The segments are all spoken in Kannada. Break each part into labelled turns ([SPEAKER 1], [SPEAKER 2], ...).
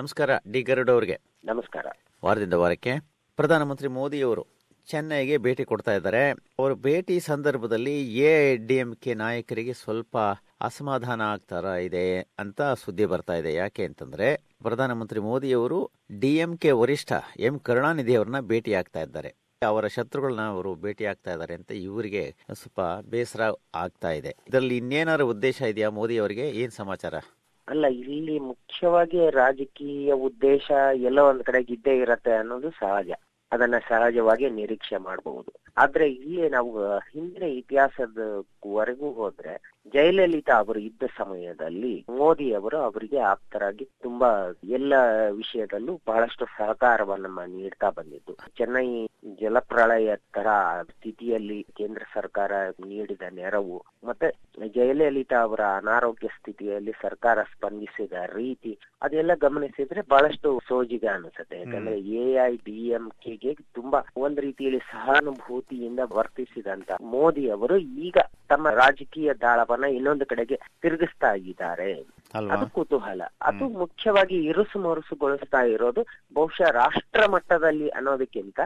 [SPEAKER 1] ನಮಸ್ಕಾರ ಡಿ ಗರುಡ್ ಅವರಿಗೆ.
[SPEAKER 2] ನಮಸ್ಕಾರ.
[SPEAKER 1] ವಾರದಿಂದ ವಾರಕ್ಕೆ ಪ್ರಧಾನಮಂತ್ರಿ ಮೋದಿಯವರು ಚೆನ್ನೈಗೆ ಭೇಟಿ ಕೊಡ್ತಾ ಇದ್ದಾರೆ. ಅವರು ಭೇಟಿ ಸಂದರ್ಭದಲ್ಲಿ ಎ ಡಿ ಎಂ ಕೆ ನಾಯಕರಿಗೆ ಸ್ವಲ್ಪ ಅಸಮಾಧಾನ ಆಗ್ತಾರ ಇದೆ ಅಂತ ಸುದ್ದಿ ಬರ್ತಾ ಇದೆ. ಯಾಕೆ ಅಂತಂದ್ರೆ ಪ್ರಧಾನಮಂತ್ರಿ ಮೋದಿಯವರು ಡಿ ಎಂ ಕೆ ವರಿಷ್ಠ ಎಂ ಕರುಣಾನಿಧಿ ಅವರನ್ನ ಭೇಟಿ ಆಗ್ತಾ ಇದ್ದಾರೆ. ಅವರ ಶತ್ರುಗಳನ್ನ ಅವರು ಭೇಟಿ ಆಗ್ತಾ ಇದ್ದಾರೆ ಅಂತ ಇವರಿಗೆ ಸ್ವಲ್ಪ ಬೇಸರ ಆಗ್ತಾ ಇದೆ. ಇದರಲ್ಲಿ ಇನ್ನೇನಾದ್ರು ಉದ್ದೇಶ ಇದೆಯಾ ಮೋದಿ ಅವರಿಗೆ ಏನ್ ಸಮಾಚಾರ?
[SPEAKER 2] ಅಲ್ಲ, ಇಲ್ಲಿ ಮುಖ್ಯವಾಗಿ ರಾಜಕೀಯ ಉದ್ದೇಶ ಎಲ್ಲೋ ಒಂದ್ ಕಡೆಗೆ ಇದ್ದೇ ಇರತ್ತೆ ಅನ್ನೋದು ಸಹಜ. ಅದನ್ನ ಸಹಜವಾಗಿ ನಿರೀಕ್ಷೆ ಮಾಡಬಹುದು. ಆದ್ರೆ ಇಲ್ಲಿ ನಾವು ಹಿಂದಿನ ಇತಿಹಾಸದ ವರೆಗೂ ಹೋದ್ರೆ ಜಯಲಲಿತಾ ಅವರು ಇದ್ದ ಸಮಯದಲ್ಲಿ ಮೋದಿ ಅವರು ಅವರಿಗೆ ಆಪ್ತರಾಗಿ ತುಂಬಾ ಎಲ್ಲ ವಿಷಯದಲ್ಲೂ ಬಹಳಷ್ಟು ಸಹಕಾರವನ್ನ ನೀಡ್ತಾ ಬಂದಿದ್ದು. ಚೆನ್ನೈ ಜಲಪ್ರಳಯ ತರ ಸ್ಥಿತಿಯಲ್ಲಿ ಕೇಂದ್ರ ಸರ್ಕಾರ ನೀಡಿದ ನೆರವು ಮತ್ತೆ ಜಯಲಲಿತಾ ಅವರ ಅನಾರೋಗ್ಯ ಸ್ಥಿತಿಯಲ್ಲಿ ಸರ್ಕಾರ ಸ್ಪಂದಿಸಿದ ರೀತಿ ಅದೆಲ್ಲ ಗಮನಿಸಿದ್ರೆ ಬಹಳಷ್ಟು ಸೋಜಿಗ ಅನಿಸುತ್ತೆ. ಯಾಕಂದ್ರೆ ಎ ಐ ಡಿ ಎಂ ಕೆಗೆ ತುಂಬಾ ಒಂದ್ ರೀತಿಯಲ್ಲಿ ಸಹಾನುಭೂತಿಯಿಂದ ವರ್ತಿಸಿದಂತ ಮೋದಿ ಅವರು ಈಗ ತಮ್ಮ ರಾಜಕೀಯ ದಾಳವನ್ನ ಇನ್ನೊಂದು ಕಡೆಗೆ ತಿರುಗಿಸ್ತಾ ಇದ್ದಾರೆ. ಅದು ಕುತೂಹಲ. ಅದು ಮುಖ್ಯವಾಗಿ ಇರುಸು ಮರುಸುಗೊಳಿಸ್ತಾ ಇರೋದು ಬಹುಶಃ ರಾಷ್ಟ್ರ ಮಟ್ಟದಲ್ಲಿ ಅನ್ನೋದಕ್ಕಿಂತ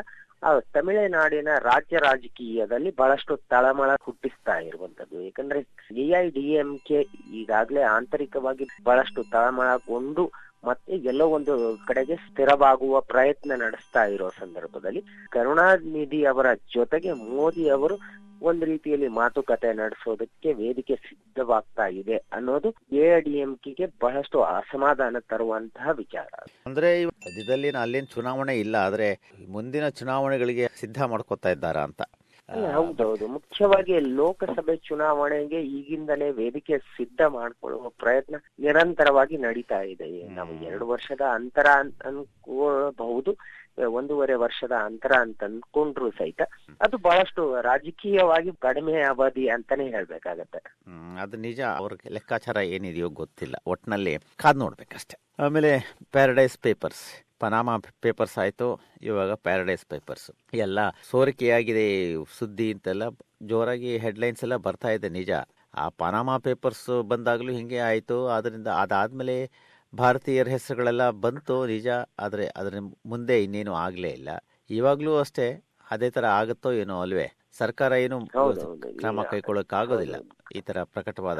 [SPEAKER 2] ತಮಿಳುನಾಡಿನ ರಾಜ್ಯ ರಾಜಕೀಯದಲ್ಲಿ ಬಹಳಷ್ಟು ತಳಮಳ ಹುಟ್ಟಿಸ್ತಾ ಇರುವಂತದ್ದು ಯಾಕಂದ್ರೆ A I D M K ಈಗಾಗಲೇ ಆಂತರಿಕವಾಗಿ ಬಹಳಷ್ಟು ತಳಮಳಗೊಂಡು ಮತ್ತೆ ಎಲ್ಲೋ ಒಂದು ಕಡೆಗೆ ಸ್ಥಿರವಾಗುವ ಪ್ರಯತ್ನ ನಡೆಸ್ತಾ ಇರೋ ಸಂದರ್ಭದಲ್ಲಿ ಕರುಣಾನಿಧಿ ಅವರ ಜೊತೆಗೆ ಮೋದಿ ಅವರು ಒಂದು ರೀತಿಯಲ್ಲಿ ಮಾತುಕತೆ ನಡೆಸೋದಕ್ಕೆ ವೇದಿಕೆ ಸಿದ್ಧವಾಗ್ತಾ ಇದೆ ಅನ್ನೋದು ಎಐಡಿಎಂಕೆಗೆ ಬಹಳಷ್ಟು ಅಸಮಾಧಾನ ತರುವಂತಹ ವಿಚಾರ.
[SPEAKER 1] ಅಂದ್ರೆ ಇದರಲ್ಲಿ ಅಲ್ಲಿನ ಚುನಾವಣೆ ಇಲ್ಲ ಆದ್ರೆ ಮುಂದಿನ ಚುನಾವಣೆಗಳಿಗೆ ಸಿದ್ಧ ಮಾಡ್ಕೊತಾ ಇದ್ದಾರ ಅಂತ.
[SPEAKER 2] ಹೌದೌದು. ಮುಖ್ಯವಾಗಿ ಲೋಕಸಭೆ ಚುನಾವಣೆಗೆ ಈಗಿಂದಲೇ ವೇದಿಕೆ ಸಿದ್ಧ ಮಾಡ್ಕೊಳ್ಳುವ ಪ್ರಯತ್ನ ನಿರಂತರವಾಗಿ ನಡೀತಾ ಇದೆ. ನಾವು ಎರಡು ವರ್ಷದ ಅಂತರ ಅನ್- ಅನ್ಕೋಬಹುದು ಒಂದೂವರೆ ವರ್ಷದ ಅಂತರ ಅಂತ ಅನ್ಕೊಂಡ್ರು ಸಹಿತ. ಅದು ಬಹಳಷ್ಟು ರಾಜಕೀಯವಾಗಿ ಕಡಿಮೆ ಅವಧಿ ಅಂತಾನೆ ಹೇಳ್ಬೇಕಾಗತ್ತೆ.
[SPEAKER 1] ಅದು ನಿಜ. ಅವ್ರಿಗೆ ಲೆಕ್ಕಾಚಾರ ಏನಿದೆಯೋ ಗೊತ್ತಿಲ್ಲ. ಒಟ್ನಲ್ಲಿ ಕಾದ್ ನೋಡ್ಬೇಕಷ್ಟೆ. ಆಮೇಲೆ ಪ್ಯಾರಡೈಸ್ ಪೇಪರ್ಸ್ ಪನಾಮ ಪೇಪರ್ಸ್ ಆಯ್ತು. ಇವಾಗ ಪ್ಯಾರಡೈಸ್ ಪೇಪರ್ಸ್ ಎಲ್ಲ ಸೋರಿಕೆಯಾಗಿದೆ ಸುದ್ದಿ ಅಂತೆಲ್ಲ ಜೋರಾಗಿ ಹೆಡ್ಲೈನ್ಸ್ ಎಲ್ಲ ಬರ್ತಾ ಇದೆ ನಿಜ. ಆ ಪನಾಮ ಪೇಪರ್ಸ್ ಬಂದಾಗಲೂ ಹಿಂಗೆ ಆಯ್ತು. ಅದರಿಂದ ಅದಾದ್ಮೇಲೆ ಭಾರತೀಯರ ಹೆಸರುಗಳೆಲ್ಲ ಬಂತು ನಿಜ, ಆದರೆ ಅದರ ಮುಂದೆ ಇನ್ನೇನು ಆಗಲೇ ಇಲ್ಲ. ಇವಾಗಲೂ ಅಷ್ಟೇ, ಅದೇ ಥರ ಆಗುತ್ತೋ ಏನೋ ಅಲ್ವೇ? ಸರ್ಕಾರ ಏನು. ಕ್ರಮ ಕೈಗೊಳ್ಳಕ್ಕಾಗೋದಿಲ್ಲ ಈ ತರ ಪ್ರಕಟವಾದ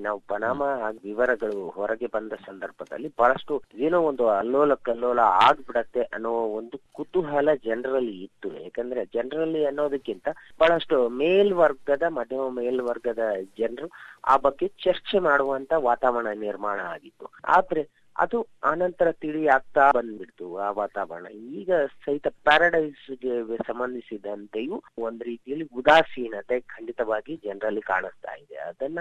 [SPEAKER 2] ನಾವು ಪನಾಮ ವಿವರಗಳು ಹೊರಗೆ ಬಂದ ಸಂದರ್ಭದಲ್ಲಿ ಬಹಳಷ್ಟು ಏನೋ ಒಂದು ಅಲ್ಲೋಲ ಕಲ್ಲೋಲ ಆಗ್ಬಿಡತ್ತೆ ಅನ್ನೋ ಒಂದು ಕುತೂಹಲ ಜನರಲ್ಲಿ ಇತ್ತು. ಯಾಕಂದ್ರೆ ಜನರಲ್ಲಿ ಅನ್ನೋದಕ್ಕಿಂತ ಬಹಳಷ್ಟು ಮೇಲ್ವರ್ಗದ ಮಧ್ಯಮ ಮೇಲ್ವರ್ಗದ ಜನರು ಆ ಬಗ್ಗೆ ಚರ್ಚೆ ಮಾಡುವಂತ ವಾತಾವರಣ ನಿರ್ಮಾಣ ಆಗಿತ್ತು. ಆದ್ರೆ ಅದು ಆನಂತರ ತಿಳಿ ಆಗ್ತಾ ಬಂದ್ಬಿಡ್ತು ಆ ವಾತಾವರಣ. ಈಗ ಸಹಿತ ಪ್ಯಾರಡೈಸ್ಗೆ ಸಂಬಂಧಿಸಿದಂತೆಯೂ ಒಂದ್ ರೀತಿಯಲ್ಲಿ ಉದಾಸೀನತೆ ಖಂಡಿತವಾಗಿ ಜನರಲ್ಲಿ ಕಾಣಿಸ್ತಾ ಇದೆ. ಅದನ್ನ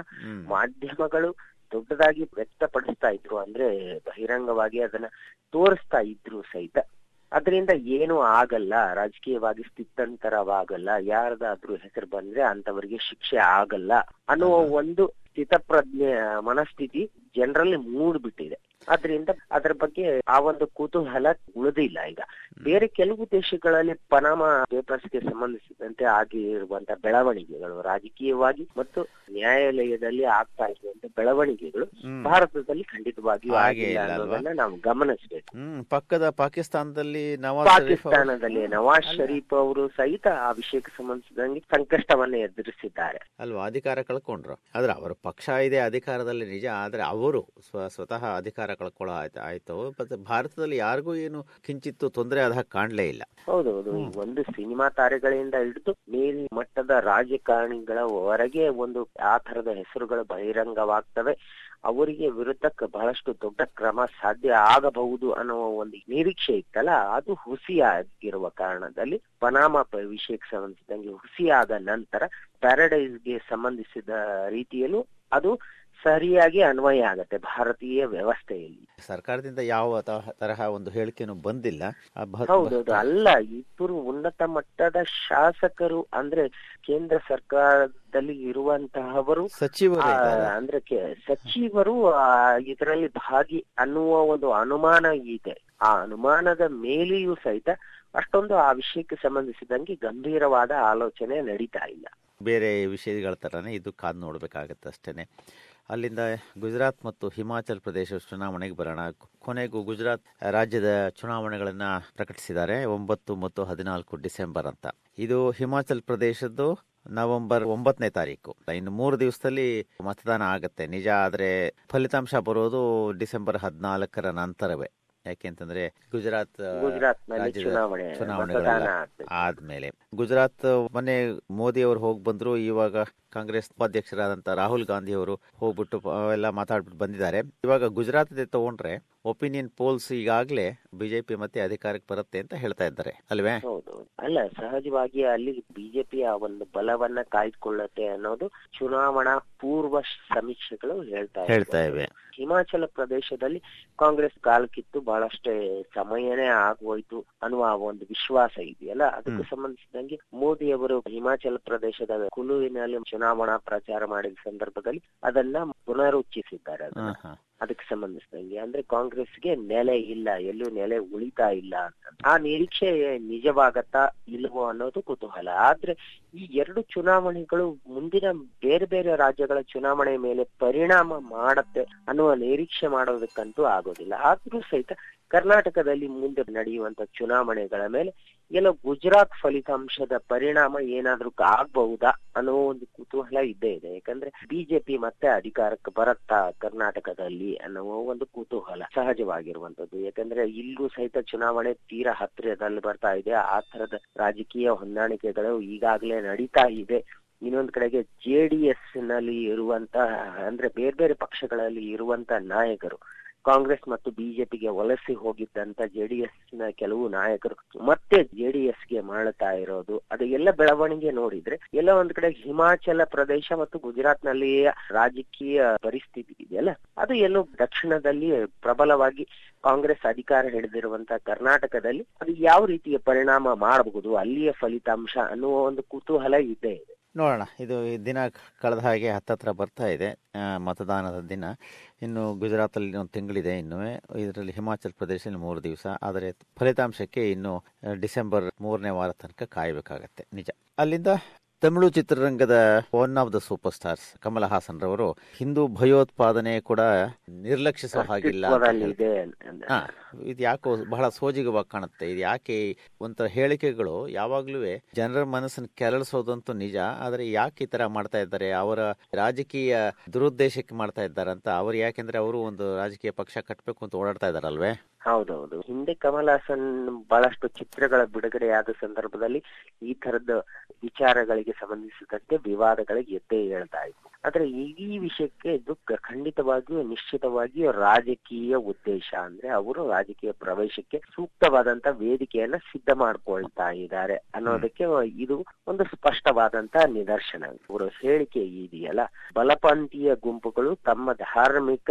[SPEAKER 2] ಮಾಧ್ಯಮಗಳು ದೊಡ್ಡದಾಗಿ ವ್ಯಕ್ತಪಡಿಸ್ತಾ ಇದ್ರು ಅಂದ್ರೆ ಬಹಿರಂಗವಾಗಿ ಅದನ್ನ ತೋರಿಸ್ತಾ ಇದ್ರು ಸಹಿತ. ಅದರಿಂದ ಏನು ಆಗಲ್ಲ ರಾಜಕೀಯವಾಗಿ ಸ್ಥಿತ್ಯಂತರವಾಗಲ್ಲ ಯಾರದಾದ್ರೂ ಹೆಸರು ಬಂದ್ರೆ ಅಂತವರಿಗೆ ಶಿಕ್ಷೆ ಆಗಲ್ಲ ಅನ್ನುವ ಒಂದು ಸ್ಥಿತಪ್ರಜ್ಞೆ ಮನಸ್ಥಿತಿ ಜನರಲ್ಲಿ ಮೂಡ್ಬಿಟ್ಟಿದೆ. ಅದರಿಂದ ಅದರ ಬಗ್ಗೆ ಆ ಒಂದು ಕುತೂಹಲ ಉಳಿದಿಲ್ಲ ಈಗ. ಬೇರೆ ಕೆಲವು ದೇಶಗಳಲ್ಲಿ ಪನಾಮ ಪೇಪರ್ಸ್ಗೆ ಸಂಬಂಧಿಸಿದಂತೆ ಆಗಿರುವಂತ ಬೆಳವಣಿಗೆಗಳು ರಾಜಕೀಯವಾಗಿ ಮತ್ತು ನ್ಯಾಯಾಲಯದಲ್ಲಿ ಆಗ್ತಾ ಇರುವಂತಹ ಬೆಳವಣಿಗೆಗಳು ಭಾರತದಲ್ಲಿ ಖಂಡಿತವಾಗಿಯೂ ಆಗಿಲ್ಲ? ಅನ್ನೋದನ್ನ ನಾವು ಗಮನಿಸಬೇಕು.
[SPEAKER 1] ಪಕ್ಕದ ಪಾಕಿಸ್ತಾನದಲ್ಲಿ
[SPEAKER 2] ಪಾಕಿಸ್ತಾನದಲ್ಲಿ ನವಾಜ್ ಶರೀಫ್ ಅವರು ಸಹಿತ ಆ ವಿಷಯಕ್ಕೆ ಸಂಬಂಧಿಸಿದಂಗೆ ಸಂಕಷ್ಟವನ್ನ ಎದುರಿಸಿದ್ದಾರೆ.
[SPEAKER 1] ಅಲ್ವಾ? ಅಧಿಕಾರ ಕಳ್ಕೊಂಡ್ರು. ಆದ್ರೆ ಅವರ ಪಕ್ಷ ಇದೆ ಅಧಿಕಾರದಲ್ಲಿ ನಿಜ ಆದ್ರೆ ಅವರು ಸ್ವತಃ ಅಧಿಕಾರ ಕಳ್ಕೊಳ್ಳೋ ಆಯ್ತು ಆಯ್ತು? ಮತ್ತೆ ಭಾರತದಲ್ಲಿ ಯಾರಿಗೂ ಏನು ಕಿಂಚಿತ್ತು ತೊಂದರೆ ಆದ ಹಾಗೆ ಕಾಣ್ಲೇ ಇಲ್ಲ.
[SPEAKER 2] ಹೌದೌದು. ಒಂದು ಸಿನಿಮಾ ತಾರೆಗಳಿಂದ ಹಿಡಿದು ಮೇಲ್ ಮಟ್ಟದ ರಾಜಕಾರಣಿಗಳವರೆಗೆ ಒಂದು ಆ ತರದ ಹೆಸರುಗಳು ಬಹಿರಂಗವಾಗ್ತವೆ. ಅವರಿಗೆ ವಿರುದ್ಧಕ್ಕೆ ಬಹಳಷ್ಟು ದೊಡ್ಡ ಕ್ರಮ ಸಾಧ್ಯ ಆಗಬಹುದು ಅನ್ನೋ ಒಂದು ನಿರೀಕ್ಷೆ ಇತ್ತಲ್ಲ? ಅದು ಹುಸಿಯಾಗಿರುವ ಕಾರಣದಲ್ಲಿ ಪನಾಮ ವಿಷಯಕ್ಕೆ ಸಂಬಂಧಿಸಿದಂಗೆ ಹುಸಿಯಾದ ನಂತರ ಪ್ಯಾರಡೈಸ್ಗೆ ಸಂಬಂಧಿಸಿದ ರೀತಿಯಲ್ಲೂ ಅದು ಸರಿಯಾಗಿ ಅನ್ವಯ ಆಗತ್ತೆ. ಭಾರತೀಯ ವ್ಯವಸ್ಥೆಯಲ್ಲಿ.
[SPEAKER 1] ಸರ್ಕಾರದಿಂದ ಯಾವ ತರಹ ಒಂದು ಹೇಳಿಕೆನೂ ಬಂದಿಲ್ಲ.
[SPEAKER 2] ಹೌದೌದು. ಅಲ್ಲ ಇಬ್ಬರು ಉನ್ನತ ಮಟ್ಟದ ಶಾಸಕರು ಅಂದ್ರೆ ಕೇಂದ್ರ ಸರ್ಕಾರದಲ್ಲಿ ಇರುವಂತಹವರು
[SPEAKER 1] ಸಚಿವರು.
[SPEAKER 2] ಅಂದ್ರೆ ಸಚಿವರು ಇದರಲ್ಲಿ ಭಾಗಿ ಅನ್ನುವ ಒಂದು ಅನುಮಾನ ಇದೆ. ಆ ಅನುಮಾನದ ಮೇಲೆಯೂ ಸಹಿತ ಅಷ್ಟೊಂದು ಆ ವಿಷಯಕ್ಕೆ ಸಂಬಂಧಿಸಿದಂಗೆ ಗಂಭೀರವಾದ ಆಲೋಚನೆ ನಡೀತಾ ಇಲ್ಲ.
[SPEAKER 1] ಬೇರೆ ವಿಷಯಗಳ ತರನೇ ಇದು ಕಾದ್ ನೋಡ್ಬೇಕಾಗತ್ತೆ ಅಷ್ಟೇನೆ. ಅಲ್ಲಿಂದ ಗುಜರಾತ್ ಮತ್ತು ಹಿಮಾಚಲ್ ಪ್ರದೇಶ ಚುನಾವಣೆಗೆ ಬರೋಣ. ಕೊನೆಗೂ ಗುಜರಾತ್ ರಾಜ್ಯದ ಚುನಾವಣೆಗಳನ್ನ ಪ್ರಕಟಿಸಿದ್ದಾರೆ ಒಂಬತ್ತು ಮತ್ತು ಹದಿನಾಲ್ಕು ಡಿಸೆಂಬರ್ ಅಂತ. ಇದು ಹಿಮಾಚಲ್ ಪ್ರದೇಶದ್ದು ನವೆಂಬರ್ ಒಂಬತ್ತನೇ ತಾರೀಕು. ಇನ್ನು ಮೂರು ದಿವಸದಲ್ಲಿ ಮತದಾನ ಆಗತ್ತೆ. ನಿಜ ಆದರೆ ಫಲಿತಾಂಶ ಬರೋದು ಡಿಸೆಂಬರ್ ಹದಿನಾಲ್ಕರ ನಂತರವೇ. ಯಾಕೆಂತಂದ್ರೆ ಗುಜರಾತ್
[SPEAKER 2] ಚುನಾವಣೆ
[SPEAKER 1] ಆದ್ಮೇಲೆ. ಗುಜರಾತ್ ಮೊನ್ನೆ ಮೋದಿ ಅವರು ಹೋಗಿ ಬಂದ್ರು ಇವಾಗ ಕಾಂಗ್ರೆಸ್ ಉಪಾಧ್ಯಕ್ಷರಾದಂತ ರಾಹುಲ್ ಗಾಂಧಿ ಅವರು ಹೋಗ್ಬಿಟ್ಟು ಎಲ್ಲ ಮಾತಾಡ್ಬಿಟ್ಟು ಬಂದಿದ್ದಾರೆ. ಇವಾಗ ಗುಜರಾತ್ ತಗೊಂಡ್ರೆ ಒಪಿನಿಯನ್ ಪೋಲ್ಸ್ ಈಗಾಗಲೇ ಬಿಜೆಪಿ ಮತ್ತೆ ಅಧಿಕಾರಕ್ಕೆ ಬರುತ್ತೆ ಅಂತ ಹೇಳ್ತಾ ಇದ್ದಾರೆ. ಅಲ್ವೇ?
[SPEAKER 2] ಹೌದು ಅಲ್ಲ ಸಹಜವಾಗಿ ಅಲ್ಲಿ ಬಿಜೆಪಿಯ ಒಂದು ಬಲವನ್ನ ಕಾಯ್ದುಕೊಳ್ಳುತ್ತೆ ಅನ್ನೋದು ಚುನಾವಣಾ ಪೂರ್ವ ಸಮೀಕ್ಷೆಗಳು ಹೇಳ್ತಾ.
[SPEAKER 1] ಹೇಳ್ತಾ ಇವೆ.
[SPEAKER 2] ಹಿಮಾಚಲ ಪ್ರದೇಶದಲ್ಲಿ ಕಾಂಗ್ರೆಸ್ ಕಾಲಕ್ಕಿತ್ತು ಬಹಳಷ್ಟೇ ಸಮಯನೇ ಆಗೋಯ್ತು ಅನ್ನುವ ಒಂದು ವಿಶ್ವಾಸ ಇದೆಯಲ್ಲ? ಅದಕ್ಕೆ ಸಂಬಂಧಿಸಿದಂಗೆ ಮೋದಿ ಅವರು ಹಿಮಾಚಲ ಪ್ರದೇಶದ ಕುಲುವಿನಲ್ಲಿ ಚುನಾವಣಾ ಪ್ರಚಾರ ಮಾಡಿದ ಸಂದರ್ಭದಲ್ಲಿ ಅದನ್ನ ಪುನರುಚ್ಚಿಸಿದ್ದಾರೆ. ಅದಕ್ಕೆ ಸಂಬಂಧಿಸಿದಂಗೆ. ಅಂದ್ರೆ ಕಾಂಗ್ರೆಸ್ಗೆ ನೆಲೆ ಇಲ್ಲ ಎಲ್ಲೂ ನೆಲೆ ಉಳಿತಾ ಇಲ್ಲ ಅಂತ. ಆ ನಿರೀಕ್ಷೆ ನಿಜವಾಗತ್ತಾ ಇಲ್ವೋ ಅನ್ನೋದು ಕುತೂಹಲ. ಆದ್ರೆ ಈ ಎರಡು ಚುನಾವಣೆಗಳು ಮುಂದಿನ ಬೇರೆ ಬೇರೆ ರಾಜ್ಯಗಳ ಚುನಾವಣೆ ಮೇಲೆ ಪರಿಣಾಮ ಮಾಡತ್ತೆ ಅನ್ನುವ ನಿರೀಕ್ಷೆ ಮಾಡೋದಕ್ಕಂತೂ ಆಗೋದಿಲ್ಲ. ಆದ್ರೂ ಸಹಿತ ಕರ್ನಾಟಕದಲ್ಲಿ ಮುಂದೆ ನಡೆಯುವಂತ ಚುನಾವಣೆಗಳ ಮೇಲೆ ಎಲ್ಲೋ ಗುಜರಾತ್ ಫಲಿತಾಂಶದ ಪರಿಣಾಮ ಏನಾದ್ರೂ ಆಗ್ಬಹುದಾ ಅನ್ನೋ ಒಂದು ಕುತೂಹಲ ಇದ್ದೇ ಇದೆ. ಯಾಕಂದ್ರೆ ಬಿಜೆಪಿ ಮತ್ತೆ ಅಧಿಕಾರಕ್ಕೆ ಬರತ್ತಾ ಕರ್ನಾಟಕದಲ್ಲಿ ಅನ್ನೋ ಒಂದು ಕುತೂಹಲ ಸಹಜವಾಗಿರುವಂತದ್ದು ಯಾಕಂದ್ರೆ ಇಲ್ಲೂ ಸಹಿತ ಚುನಾವಣೆ ತೀರಾ ಹತ್ತಿರದಲ್ಲಿ ಬರ್ತಾ ಇದೆ. ಆ ತರದ ರಾಜಕೀಯ ಹೊಂದಾಣಿಕೆಗಳು ಈಗಾಗಲೇ ನಡೀತಾ ಇದೆ. ಇನ್ನೊಂದ್ ಕಡೆಗೆ ಜೆ ಡಿ ಎಸ್ನಲ್ಲಿ ಇರುವಂತಹ, ಅಂದ್ರೆ ಬೇರೆ ಬೇರೆ ಪಕ್ಷಗಳಲ್ಲಿ ಇರುವಂತಹ ನಾಯಕರು ಕಾಂಗ್ರೆಸ್ ಮತ್ತು ಬಿಜೆಪಿಗೆ ವಲಸೆ ಹೋಗಿದ್ದಂತ ಜೆಡಿಎಸ್ನ ಕೆಲವು ನಾಯಕರು ಮತ್ತೆ ಜೆಡಿಎಸ್ಗೆ ಮಾಡ್ತಾ ಇರೋದು, ಅದು ಎಲ್ಲ ಬೆಳವಣಿಗೆ ನೋಡಿದ್ರೆ ಎಲ್ಲ ಒಂದ್ ಕಡೆ ಹಿಮಾಚಲ ಪ್ರದೇಶ ಮತ್ತು ಗುಜರಾತ್ನಲ್ಲಿ ರಾಜಕೀಯ ಪರಿಸ್ಥಿತಿ ಇದೆಯಲ್ಲ ಅದು ಎಲ್ಲೋ ದಕ್ಷಿಣದಲ್ಲಿ ಪ್ರಬಲವಾಗಿ ಕಾಂಗ್ರೆಸ್ ಅಧಿಕಾರ ಹಿಡಿದಿರುವಂತ ಕರ್ನಾಟಕದಲ್ಲಿ ಅದು ಯಾವ ರೀತಿಯ ಪರಿಣಾಮ ಮಾಡಬಹುದು, ಅಲ್ಲಿಯ ಫಲಿತಾಂಶ ಅನ್ನುವ ಒಂದು ಕುತೂಹಲ ಇದ್ದೇ ಇದೆ.
[SPEAKER 1] ನೋಡೋಣ. ಇದು ದಿನ ಕಳೆದ ಹಾಗೆ ಹತ್ತತ್ರ ಬರ್ತಾ ಇದೆ ಮತದಾನದ ದಿನ. ಇನ್ನು ಗುಜರಾತಲ್ಲಿ ಒಂದು ತಿಂಗಳಿದೆ ಇನ್ನು. ಇದರಲ್ಲಿ ಹಿಮಾಚಲ್ ಪ್ರದೇಶದಲ್ಲಿ ಮೂರು ದಿವಸ. ಆದರೆ ಫಲಿತಾಂಶಕ್ಕೆ ಇನ್ನು ಡಿಸೆಂಬರ್ ಮೂರನೇ ವಾರ ತನಕ ಕಾಯಬೇಕಾಗತ್ತೆ. ನಿಜ. ಅಲ್ಲಿಂದ ತಮಿಳು ಚಿತ್ರರಂಗದ one of the super stars Kamal Haasan ರವರು ಹಿಂದೂ ಭಯೋತ್ಪಾದನೆ ಕೂಡ ನಿರ್ಲಕ್ಷಿಸೋ ಹಾಗಿಲ್ಲ.
[SPEAKER 2] ಇದೆ
[SPEAKER 1] ಯಾಕೋ ಬಹಳ ಸೋಜಿಗವಾಗಿ ಕಾಣುತ್ತೆ. ಇದು ಯಾಕೆ ಒಂಥರ ಹೇಳಿಕೆಗಳು ಯಾವಾಗ್ಲೂ ಜನರ ಮನಸ್ಸನ್ನು ಕೆರಳಿಸೋದಂತೂ ನಿಜ ಆದರೆ ಯಾಕೆ ಈ ತರ ಮಾಡ್ತಾ ಇದ್ದಾರೆ ಅವರ ರಾಜಕೀಯ ದುರುದ್ದೇಶಕ್ಕೆ ಮಾಡ್ತಾ ಅಂತ ಅವ್ರು ಯಾಕೆಂದ್ರೆ ಅವರು ಒಂದು ರಾಜಕೀಯ ಪಕ್ಷ ಕಟ್ಟಬೇಕು ಅಂತ ಓಡಾಡ್ತಾ ಇದಾರಲ್ವೇ
[SPEAKER 2] ಹೌದೌದು. ಹಿಂದೆ ಕಮಲ್ ಹಾಸನ್ ಬಹಳಷ್ಟು ಚಿತ್ರಗಳ ಬಿಡುಗಡೆಯಾದ ಸಂದರ್ಭದಲ್ಲಿ ಈ ತರದ ವಿಚಾರಗಳಿಗೆ ಸಂಬಂಧಿಸಿದಂತೆ ವಿವಾದಗಳಿಗೆ ಎದ್ದೇ ಹೇಳ್ತಾ ಇತ್ತು ಆದ್ರೆ ಈ ವಿಷಯಕ್ಕೆ ಇದು ಖಂಡಿತವಾಗಿಯೂ ನಿಶ್ಚಿತವಾಗಿಯೂ ರಾಜಕೀಯ ಉದ್ದೇಶ. ಅಂದ್ರೆ ಅವರು ರಾಜಕೀಯ ಪ್ರವೇಶಕ್ಕೆ ಸೂಕ್ತವಾದಂತ ವೇದಿಕೆಯನ್ನ ಸಿದ್ಧ ಮಾಡ್ಕೊಳ್ತಾ ಇದ್ದಾರೆ ಅನ್ನೋದಕ್ಕೆ ಇದು ಒಂದು ಸ್ಪಷ್ಟವಾದಂತ ನಿದರ್ಶನ. ಅವರ ಹೇಳಿಕೆ ಇದೆಯಲ್ಲ, ಬಲಪಂಥೀಯ ಗುಂಪುಗಳು ತಮ್ಮ ಧಾರ್ಮಿಕ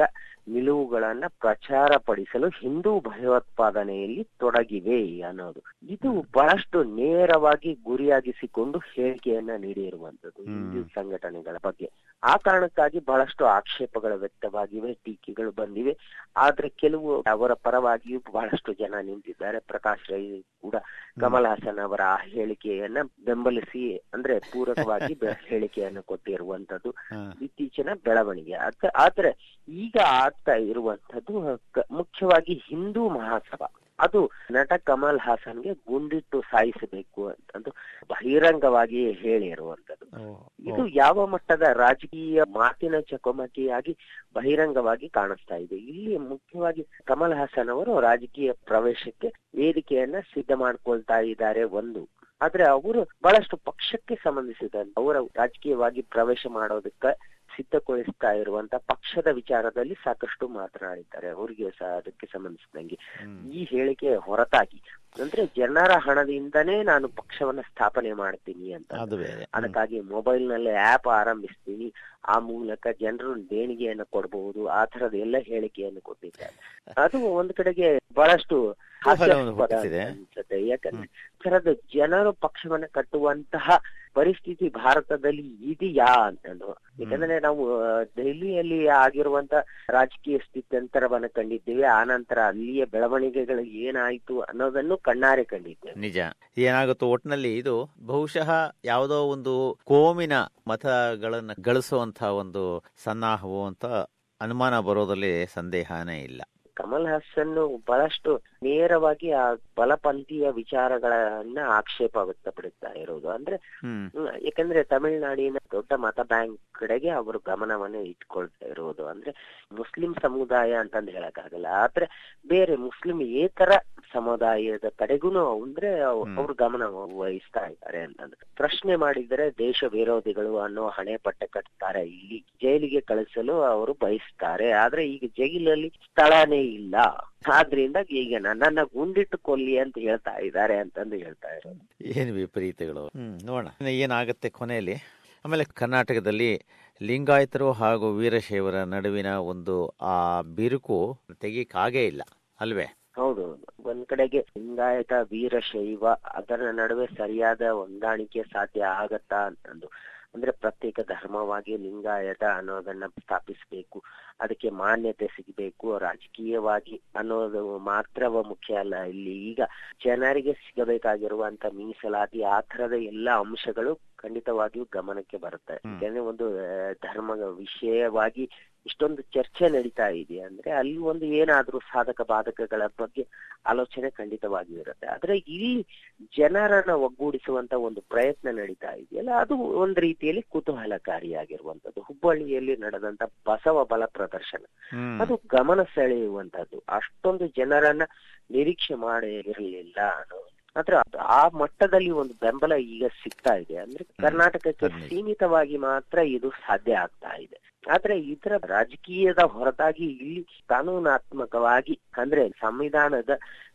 [SPEAKER 2] ನಿಲುವುಗಳನ್ನ ಪ್ರಚಾರ ಪಡಿಸಲು ಹಿಂದೂ ಭಯೋತ್ಪಾದನೆಯಲ್ಲಿ ತೊಡಗಿವೆ ಅನ್ನೋದು. ಇದು ಬಹಳಷ್ಟು ನೇರವಾಗಿ ಗುರಿಯಾಗಿಸಿಕೊಂಡು ಹೇಳಿಕೆಯನ್ನ ನೀಡಿರುವಂತದ್ದು. ಹಿಂದೂ ಸಂಘಟನೆಗಳ ಬಗ್ಗೆ. ಆ ಕಾರಣಕ್ಕಾಗಿ ಬಹಳಷ್ಟು ಆಕ್ಷೇಪಗಳು ವ್ಯಕ್ತವಾಗಿವೆ ಟೀಕೆಗಳು ಬಂದಿವೆ. ಆದ್ರೆ ಕೆಲವು ಅವರ ಪರವಾಗಿಯೂ ಬಹಳಷ್ಟು ಜನ ನಿಂತಿದ್ದಾರೆ. ಪ್ರಕಾಶ್ ರೈ ಕೂಡ ಕಮಲ್ ಹಾಸನ್ ಅವರ ಆ ಹೇಳಿಕೆಯನ್ನ ಬೆಂಬಲಿಸಿ ಅಂದ್ರೆ ಪೂರಕವಾಗಿ ಹೇಳಿಕೆಯನ್ನು ಕೊಟ್ಟಿರುವಂತದ್ದು. ಇತ್ತೀಚಿನ ಬೆಳವಣಿಗೆ. ಆದ ಆದ್ರೆ ಈಗ ಆಗ್ತಾ ಇರುವಂತದ್ದು ಮುಖ್ಯವಾಗಿ ಹಿಂದೂ ಮಹಾಸಭಾ. ಅದು ನಟ ಕಮಲ್ ಹಾಸನ್ಗೆ ಗುಂಡಿಟ್ಟು ಸಾಯಿಸಬೇಕು ಅಂತಂದು ಬಹಿರಂಗವಾಗಿ ಹೇಳಿರುವಂತದ್ದು ಇದು ಯಾವ ಮಟ್ಟದ ರಾಜಕೀಯ ಮಾತಿನ ಚಕಮಕಿಯಾಗಿ ಬಹಿರಂಗವಾಗಿ ಕಾಣಿಸ್ತಾ ಇದೆ. ಇಲ್ಲಿ ಮುಖ್ಯವಾಗಿ ಕಮಲ್ ಹಾಸನ್ ಅವರು ರಾಜಕೀಯ ಪ್ರವೇಶಕ್ಕೆ ವೇದಿಕೆಯನ್ನ ಸಿದ್ಧ ಮಾಡ್ಕೊಳ್ತಾ ಇದ್ದಾರೆ ಒಂದು. ಆದ್ರೆ ಅವರು ಬಹಳಷ್ಟು ಪಕ್ಷಕ್ಕೆ ಸಂಬಂಧಿಸಿದ ಅವರ ರಾಜಕೀಯವಾಗಿ ಪ್ರವೇಶ ಮಾಡೋದಕ್ಕೆ ಸಿದ್ಧಗೊಳಿಸ್ತಾ ಇರುವಂತ ಪಕ್ಷದ ವಿಚಾರದಲ್ಲಿ ಸಾಕಷ್ಟು ಮಾತನಾಡಿದ್ದಾರೆ. ಅವರಿಗೆ ಸಹ ಅದಕ್ಕೆ ಸಂಬಂಧಿಸಿದಂಗೆ ಈ ಹೇಳಿಕೆ ಹೊರತಾಗಿ. ಅಂದ್ರೆ ಜನರ ಹಣದಿಂದನೇ ನಾನು ಪಕ್ಷವನ್ನ ಸ್ಥಾಪನೆ ಮಾಡ್ತೀನಿ ಅಂತ. ಅದಕ್ಕಾಗಿ ಮೊಬೈಲ್ನಲ್ಲಿ ಆಪ್ ಆರಂಭಿಸ್ತೀನಿ. ಆ ಮೂಲಕ ಜನರು ದೇಣಿಗೆಯನ್ನು ಕೊಡಬಹುದು ಆ ತರದ ಎಲ್ಲ ಹೇಳಿಕೆಯನ್ನು ಕೊಟ್ಟಿದ್ದಾರೆ. ಅದು ಒಂದು ಕಡೆಗೆ ಬಹಳಷ್ಟು. ಅನ್ಸುತ್ತೆ. ಯಾಕಂದ್ರೆ ಈ ತರದ ಜನರು ಪಕ್ಷವನ್ನ ಕಟ್ಟುವಂತಹ ಪರಿಸ್ಥಿತಿ ಭಾರತದಲ್ಲಿ ಇದೆಯಾ ಅಂತಂದು ಯಾಕಂದ್ರೆ ನಾವು ದೆಹಲಿಯಲ್ಲಿ ಆಗಿರುವಂತ ರಾಜಕೀಯ ಸ್ಥಿತ್ಯಂತರವನ್ನ ಕಂಡಿದ್ದೇವೆ. ಆ ನಂತರ ಅಲ್ಲಿಯ ಬೆಳವಣಿಗೆಗಳು ಏನಾಯ್ತು ಅನ್ನೋದನ್ನು ಕಣ್ಣಾರೆ ಕಂಡಿದ್ದೇವೆ.
[SPEAKER 1] ನಿಜ. ಏನಾಗುತ್ತೋ ಒಟ್ಟಿನಲ್ಲಿ ಇದು ಬಹುಶಃ ಯಾವುದೋ ಒಂದು ಕೋಮಿನ ಮತಗಳನ್ನ ಗಳಿಸುವಂತಹ ಒಂದು ಸನ್ನಾಹವು ಅಂತ ಅನುಮಾನ ಬರೋದ್ರಲ್ಲಿ ಸಂದೇಹನೇ ಇಲ್ಲ.
[SPEAKER 2] ಕಮಲ್ ಹಾಸನ್ ಬಹಳಷ್ಟು ನೇರವಾಗಿ ಆ ಬಲಪಂಥೀಯ ವಿಚಾರಗಳನ್ನ ಆಕ್ಷೇಪ ವ್ಯಕ್ತಪಡಿಸ್ತಾ ಇರೋದು. ಅಂದ್ರೆ ಯಾಕಂದ್ರೆ ತಮಿಳುನಾಡಿನ ದೊಡ್ಡ ಮತ ಬ್ಯಾಂಕ್ ಕಡೆಗೆ ಅವರು ಗಮನವನ್ನು ಇಟ್ಕೊಳ್ತಾ ಇರೋದು. ಅಂದ್ರೆ ಮುಸ್ಲಿಂ ಸಮುದಾಯ ಅಂತಂದ್ ಹೇಳಕ್ಕಾಗಲ್ಲ. ಆದ್ರೆ ಬೇರೆ ಮುಸ್ಲಿಂ ಏತರ ಸಮುದಾಯದ ಕಡೆಗೂ ಅಂದ್ರೆ. ಅವ್ರು ಗಮನ ವಹಿಸ್ತಾ ಇದ್ದಾರೆ ಅಂತಂದ್ರೆ ಪ್ರಶ್ನೆ ಮಾಡಿದ್ರೆ ದೇಶ ವಿರೋಧಿಗಳು ಅನ್ನೋ ಹಣೆ ಪಟ್ಟ ಕಟ್ತಾರೆ. ಇಲ್ಲಿ ಜೈಲಿಗೆ ಕಳಿಸಲು ಅವರು ಬಯಸ್ತಾರೆ. ಆದ್ರೆ ಈಗ ಜೈಲಲ್ಲಿ ಸ್ಥಳನೇ ಇಲ್ಲ. ಆದ್ರಿಂದ ಈಗ ನನ್ನ ಗುಂಡಿಟ್ಟು ಕೊಲ್ಲಿ ಅಂತ ಹೇಳ್ತಾ ಇದ್ದಾರೆ ಅಂತಂದು ಹೇಳ್ತಾ ಇರೋದು.
[SPEAKER 1] ಏನು ವಿಪರೀತಗಳು. ನೋಡೋಣ. ಏನಾಗುತ್ತೆ ಕೊನೆಯಲ್ಲಿ? ಆಮೇಲೆ ಕರ್ನಾಟಕದಲ್ಲಿ ಲಿಂಗಾಯತರು ಹಾಗೂ ವೀರಶೈವರ ನಡುವಿನ ಒಂದು ಆ ಬಿರುಕು ತೆಗೀಕಾಗೇ ಇಲ್ಲ ಅಲ್ವೇ?
[SPEAKER 2] ಹೌದು ಹೌದು. ಒಂದ್ ಕಡೆಗೆ ಲಿಂಗಾಯತ ವೀರಶೈವ ಅದರ ನಡುವೆ ಸರಿಯಾದ ಹೊಂದಾಣಿಕೆ ಸಾಧ್ಯ ಆಗತ್ತಾ ಅಂತಂದು. ಅಂದ್ರೆ ಪ್ರತ್ಯೇಕ ಧರ್ಮವಾಗಿ ಲಿಂಗಾಯತ ಅನ್ನೋದನ್ನ ಸ್ಥಾಪಿಸಬೇಕು ಅದಕ್ಕೆ ಮಾನ್ಯತೆ ಸಿಗಬೇಕು ರಾಜಕೀಯವಾಗಿ ಅನ್ನೋದು ಮಾತ್ರವ ಮುಖ್ಯ ಅಲ್ಲ ಇಲ್ಲಿ ಈಗ ಜನರಿಗೆ ಸಿಗಬೇಕಾಗಿರುವಂತ ಮೀಸಲಾತಿ ಆ ತರದ ಎಲ್ಲಾ ಅಂಶಗಳು ಖಂಡಿತವಾಗಿಯೂ ಗಮನಕ್ಕೆ ಬರುತ್ತೆ. ಯಾಕಂದ್ರೆ ಒಂದು ಧರ್ಮ ಧರ್ಮದ ವಿಷಯವಾಗಿ ಇಷ್ಟೊಂದು ಚರ್ಚೆ ನಡೀತಾ ಇದೆ ಅಂದ್ರೆ ಅಲ್ಲಿ ಒಂದು ಏನಾದ್ರೂ ಸಾಧಕ ಬಾಧಕಗಳ ಬಗ್ಗೆ ಆಲೋಚನೆ ಖಂಡಿತವಾಗಿಯೂ ಇರುತ್ತೆ. ಆದ್ರೆ ಇಲ್ಲಿ ಜನರನ್ನ ಒಗ್ಗೂಡಿಸುವಂತ ಒಂದು ಪ್ರಯತ್ನ ನಡೀತಾ ಇದೆಯಲ್ಲ ಅದು ಒಂದ್ ರೀತಿಯಲ್ಲಿ ಕುತೂಹಲಕಾರಿಯಾಗಿರುವಂತದ್ದು ಹುಬ್ಬಳ್ಳಿಯಲ್ಲಿ ನಡೆದಂತ ಬಸವ ಬಲ ಪ್ರದರ್ಶನ. ಅದು ಗಮನ ಸೆಳೆಯುವಂತದ್ದು ಅಷ್ಟೊಂದು ಜನರನ್ನ ನಿರೀಕ್ಷೆ ಮಾಡಿರಲಿಲ್ಲ ಅನ್ನೋ ಆದ್ರೆ ಆ ಮಟ್ಟದಲ್ಲಿ ಒಂದು ಬೆಂಬಲ ಈಗ ಸಿಗ್ತಾ ಇದೆ. ಅಂದ್ರೆ ಕರ್ನಾಟಕಕ್ಕೆ ಸೀಮಿತವಾಗಿ ಮಾತ್ರ ಇದು ಸಾಧ್ಯ ಆಗ್ತಾ ಇದೆ. ಆದ್ರೆ ಇದರ ರಾಜಕೀಯದ ಹೊರತಾಗಿ ಇಲ್ಲಿ ಕಾನೂನಾತ್ಮಕವಾಗಿ ಅಂದ್ರೆ ಸಂವಿಧಾನದ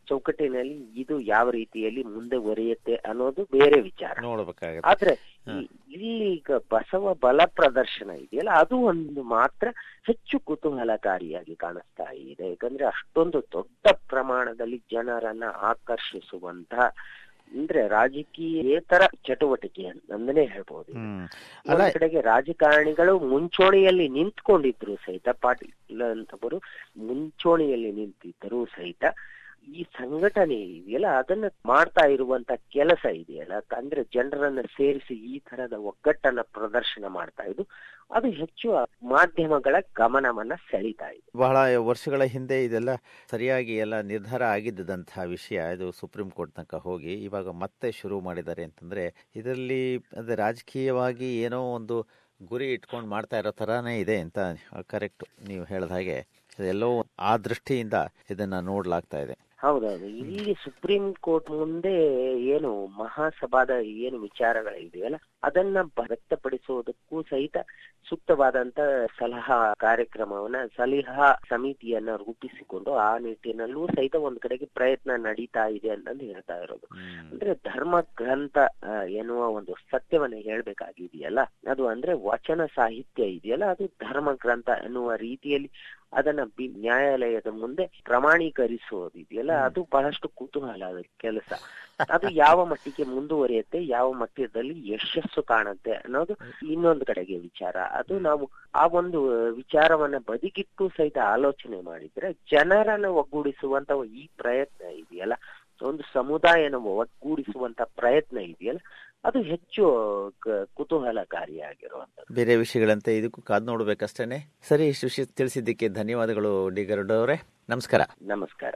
[SPEAKER 2] ಚೌಕಟ್ಟಿನಲ್ಲಿ ಇದು ಯಾವ ರೀತಿಯಲ್ಲಿ ಮುಂದೆ ಒರೆಯುತ್ತೆ ಅನ್ನೋದು ಬೇರೆ ವಿಚಾರ.
[SPEAKER 1] ನೋಡ್ಬೇಕಾಗತ್ತೆ.
[SPEAKER 2] ಆದ್ರೆ ಇಲ್ಲಿ ಈಗ ಬಸವ ಬಲ ಪ್ರದರ್ಶನ ಇದೆಯಲ್ಲ ಅದು ಒಂದು ಮಾತ್ರ ಹೆಚ್ಚು ಕುತೂಹಲಕಾರಿಯಾಗಿ ಕಾಣಿಸ್ತಾ ಇದೆ. ಯಾಕಂದ್ರೆ ಅಷ್ಟೊಂದು ದೊಡ್ಡ ಪ್ರಮಾಣದಲ್ಲಿ ಜನರನ್ನ ಆಕರ್ಷಿಸುವಂತ ಅಂದ್ರೆ ರಾಜಕೀಯೇತರ ಚಟುವಟಿಕೆ ಅಂತಂದನೇ ಹೇಳ್ಬೋದು.
[SPEAKER 1] ಅಲ್ಲ
[SPEAKER 2] ಒಂದ್ ಕಡೆಗೆ ರಾಜಕಾರಣಿಗಳು ಮುಂಚೂಣಿಯಲ್ಲಿ ನಿಂತ್ಕೊಂಡಿದ್ರು ಸಹಿತ ಪಾಟೀಲ್ ಅಂತವರು ಮುಂಚೂಣಿಯಲ್ಲಿ ನಿಂತಿದ್ದರು ಸಹಿತ ಈ ಸಂಘಟನೆ ಇದೆಯಲ್ಲ, ಅದನ್ನ ಮಾಡ್ತಾ ಇರುವಂತ ಕೆಲಸ ಇದೆಯಲ್ಲ, ಅಂದ್ರೆ ಜನರನ್ನ ಸೇರಿಸಿ ಈ ತರದ ಒಗ್ಗಟ್ಟನ್ನ ಪ್ರದರ್ಶನ ಮಾಡ್ತಾ ಇದ್ದು, ಅದು ಹೆಚ್ಚು ಮಾಧ್ಯಮಗಳ ಗಮನವನ್ನ ಸೆಳೀತಾ ಇದೆ.
[SPEAKER 1] ಬಹಳ ವರ್ಷಗಳ ಹಿಂದೆ ಇದೆಲ್ಲ ಸರಿಯಾಗಿ ಎಲ್ಲ ನಿರ್ಧಾರ ಆಗಿದ್ದಂತಹ ವಿಷಯ, ಇದು ಸುಪ್ರೀಂ ಕೋರ್ಟ್ ತನಕ ಹೋಗಿ ಇವಾಗ ಮತ್ತೆ ಶುರು ಮಾಡಿದ್ದಾರೆ ಅಂತಂದ್ರೆ, ಇದರಲ್ಲಿ ರಾಜಕೀಯವಾಗಿ ಏನೋ ಒಂದು ಗುರಿ ಇಟ್ಕೊಂಡು ಮಾಡ್ತಾ ಇರೋ ತರಾನೇ ಇದೆ ಅಂತ ಕರೆಕ್ಟ್ ನೀವು ಹೇಳಿದ ಹಾಗೆ ಎಲ್ಲೋ ಆ ದೃಷ್ಟಿಯಿಂದ ಇದನ್ನ ನೋಡ್ಲಾಗ್ತಾ ಇದೆ.
[SPEAKER 2] ಹೌದೌದು. ಇಲ್ಲಿ ಸುಪ್ರೀಂ ಕೋರ್ಟ್ ಮುಂದೆ ಏನು ಮಹಾಸಭಾದ ಏನು ವಿಚಾರಗಳಿದೆಯಲ್ಲ? ಅದನ್ನ ವ್ಯಕ್ತಪಡಿಸುವುದಕ್ಕೂ ಸಹಿತ ಸೂಕ್ತವಾದಂತ ಸಲಹಾ ಕಾರ್ಯಕ್ರಮವನ್ನ ಸಲಹಾ ಸಮಿತಿಯನ್ನ ರೂಪಿಸಿಕೊಂಡು ಆ ನಿಟ್ಟಿನಲ್ಲೂ ಸಹಿತ ಒಂದ್ ಕಡೆಗೆ ಪ್ರಯತ್ನ ನಡೀತಾ ಇದೆ ಅಂತಂದು ಹೇಳ್ತಾ ಇರೋದು. ಅಂದ್ರೆ ಧರ್ಮ ಗ್ರಂಥ ಎನ್ನುವ ಒಂದು ಸತ್ಯವನ್ನ ಹೇಳ್ಬೇಕಾಗಿದೆಯಲ್ಲ? ಅದು ಅಂದ್ರೆ ವಚನ ಸಾಹಿತ್ಯ ಇದೆಯಲ್ಲ? ಅದು ಧರ್ಮ ಗ್ರಂಥ ಎನ್ನುವ ರೀತಿಯಲ್ಲಿ ಅದನ್ನ ಬಿ- ನ್ಯಾಯಾಲಯದ ಮುಂದೆ ಪ್ರಮಾಣೀಕರಿಸೋದಿದೆಯಲ್ಲ ಅದು ಬಹಳಷ್ಟು ಕುತೂಹಲದ ಕೆಲಸ. ಅದು ಯಾವ ಮಟ್ಟಿಗೆ ಮುಂದುವರಿಯುತ್ತೆ ಯಾವ ಮಟ್ಟದಲ್ಲಿ ಯಶಸ್ಸು ಕಾಣುತ್ತೆ ಅನ್ನೋದು ಇನ್ನೊಂದು ಕಡೆಗೆ ವಿಚಾರ. ಅದು ನಾವು ಆ ಒಂದು ವಿಚಾರವನ್ನ ಬದಿಗಿಟ್ಟು ಸಹಿತ ಆಲೋಚನೆ ಮಾಡಿದ್ರೆ ಜನರನ್ನು ಒಗ್ಗೂಡಿಸುವಂತ ಈ ಪ್ರಯತ್ನ ಇದೆಯಲ್ಲ? ಒಂದು ಸಮುದಾಯನ ಒಗ್ಗೂಡಿಸುವಂತ ಪ್ರಯತ್ನ ಇದೆಯಲ್ಲ? ಅದು ಹೆಚ್ಚು ಕುತೂಹಲಕಾರಿಯಾಗಿರುವಂತ
[SPEAKER 1] ಬೇರೆ ವಿಷಯಗಳಂತೆ ಇದಕ್ಕೂ ಕಾದ್ ನೋಡ್ಬೇಕಷ್ಟೇನೆ. ಸರಿ ಇಷ್ಟು ವಿಷಯ ತಿಳಿಸಿದ್ದಕ್ಕೆ ಧನ್ಯವಾದಗಳು ಡಿ ಅವರೇ ನಮಸ್ಕಾರ.
[SPEAKER 2] ನಮಸ್ಕಾರ.